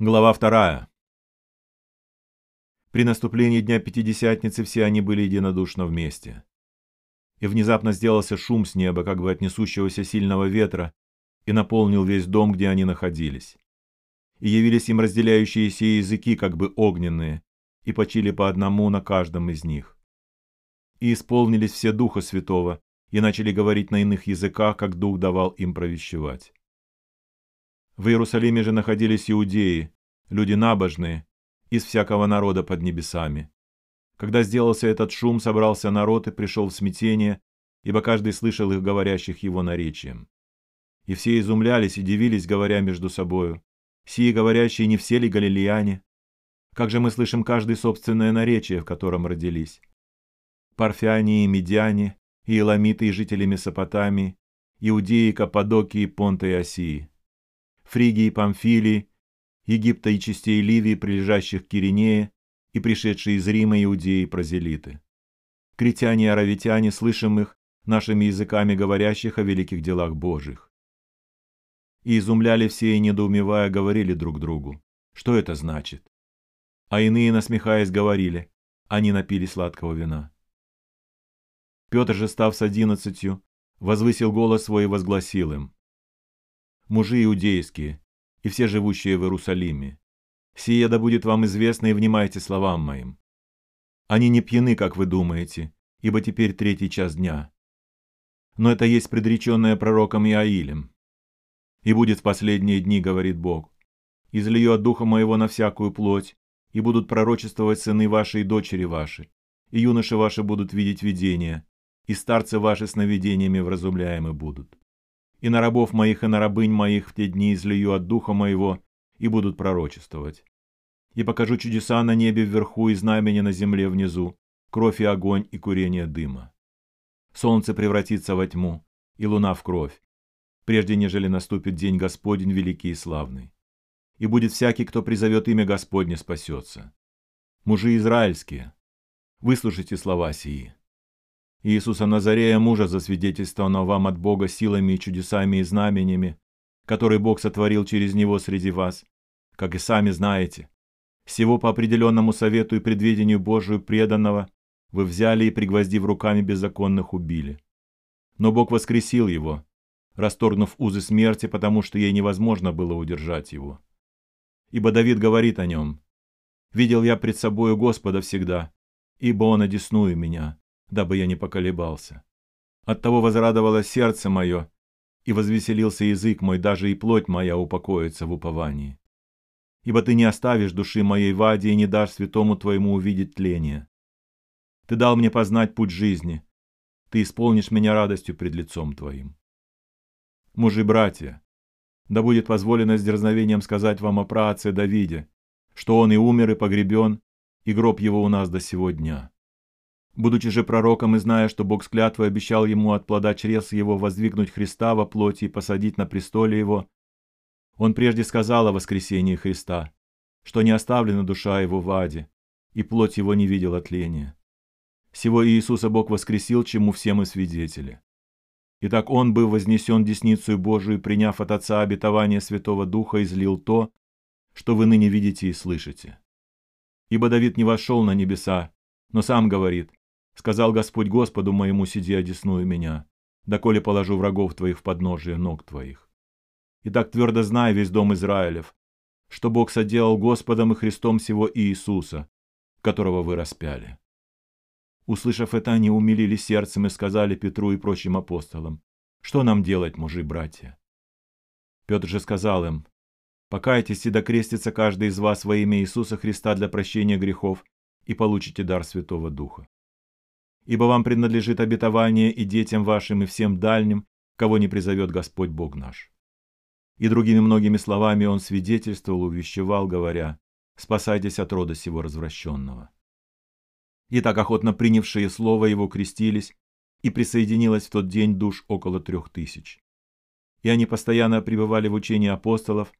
Глава вторая. При наступлении Дня Пятидесятницы все они были единодушно вместе. И внезапно сделался шум с неба, как бы от несущегося сильного ветра, и наполнил весь дом, где они находились. И явились им разделяющиеся языки, как бы огненные, и почили по одному на каждом из них. И исполнились все Духа Святого, и начали говорить на иных языках, как Дух давал им провещевать. В Иерусалиме же находились иудеи, люди набожные, из всякого народа под небесами. Когда сделался этот шум, собрался народ и пришел в смятение, ибо каждый слышал их говорящих его наречием. И все изумлялись и дивились, говоря между собою, «Сии говорящие не все ли галилеяне? Как же мы слышим каждый собственное наречие, в котором родились? Парфяне и медиане, и Эламиты и жители Месопотамии, Иудеи, Каппадокии, Понта и Осии, Фригии, Памфилии, Египта и частей Ливии, прилежащих к Киринее, и пришедшие из Рима иудеи и прозелиты. Критяне и аравитяне, слышим их, нашими языками говорящих о великих делах Божьих. И изумляли все и, недоумевая, говорили друг другу, что это значит. А иные, насмехаясь, говорили, они напили сладкого вина. Петр же, став с одиннадцатью, возвысил голос свой и возгласил им. «Мужи иудейские, и все живущие в Иерусалиме, сие да будет вам известно и внимайте словам моим. Они не пьяны, как вы думаете, ибо теперь третий час дня. Но это есть предреченное пророком Иаилем. И будет в последние дни, говорит Бог, излию от духа моего на всякую плоть, и будут пророчествовать сыны ваши и дочери ваши, и юноши ваши будут видеть видения, и старцы ваши сновидениями вразумляемы будут. И на рабов моих и на рабынь моих в те дни излию от духа моего, и будут пророчествовать. И покажу чудеса на небе вверху и знамени на земле внизу, кровь и огонь и курение дыма. Солнце превратится во тьму, и луна в кровь, прежде нежели наступит день Господень великий и славный. И будет всякий, кто призовет имя Господне, спасется. Мужи израильские, выслушайте слова сии. Иисуса Назарея, мужа, засвидетельствованного вам от Бога силами и чудесами и знаменями, который Бог сотворил через него среди вас, как и сами знаете. Всего по определенному совету и предвидению Божию преданного вы взяли и, пригвоздив руками беззаконных, убили. Но Бог воскресил его, расторгнув узы смерти, потому что ей невозможно было удержать его. Ибо Давид говорит о нем, «Видел я пред собою Господа всегда, ибо Он одесную меня, дабы я не поколебался. Оттого возрадовалось сердце мое, и возвеселился язык мой, даже и плоть моя упокоится в уповании. Ибо ты не оставишь души моей в аде и не дашь святому твоему увидеть тление. Ты дал мне познать путь жизни, ты исполнишь меня радостью пред лицом твоим. Мужи-братья, да будет позволено с дерзновением сказать вам о праотце Давиде, что он и умер, и погребен, и гроб его у нас до сего дня. Будучи же пророком и зная, что Бог с клятвой обещал ему от плода чрес его воздвигнуть Христа во плоти и посадить на престоле его, он прежде сказал о воскресении Христа, что не оставлена душа его в аде, и плоть его не видела тления. Сего Иисуса Бог воскресил, чему все мы свидетели. Итак, Он, был вознесен десницу Божию, приняв от Отца обетование Святого Духа, излил то, что вы ныне видите и слышите. Ибо Давид не вошел на небеса, но сам говорит, Сказал Господь Господу моему, сиди одесную меня, доколе положу врагов твоих в подножие ног твоих. И так твердо знай весь дом Израилев, что Бог соделал Господом и Христом всего Иисуса, которого вы распяли. Услышав это, они умилили сердцем и сказали Петру и прочим апостолам, что нам делать, мужи-братья? Петр же сказал им, покайтесь и докрестится каждый из вас во имя Иисуса Христа для прощения грехов и получите дар Святого Духа ибо вам принадлежит обетование и детям вашим, и всем дальним, кого не призовет Господь Бог наш». И другими многими словами он свидетельствовал, увещевал, говоря, «Спасайтесь от рода сего развращенного». И так охотно принявшие слово его крестились, и присоединилось в тот день душ около трех тысяч. И они постоянно пребывали в учении апостолов,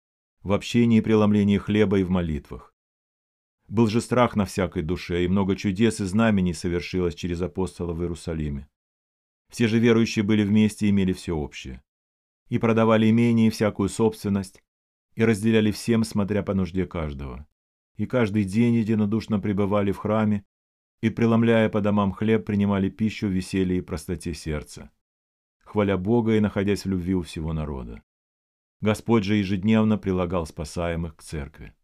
в общении и преломлении хлеба и в молитвах. Был же страх на всякой душе, и много чудес и знамений совершилось через апостола в Иерусалиме. Все же верующие были вместе и имели все общее. И продавали имение и всякую собственность, и разделяли всем, смотря по нужде каждого. И каждый день единодушно пребывали в храме и, преломляя по домам хлеб, принимали пищу в веселье и простоте сердца, хваля Бога и находясь в любви у всего народа. Господь же ежедневно прилагал спасаемых к церкви.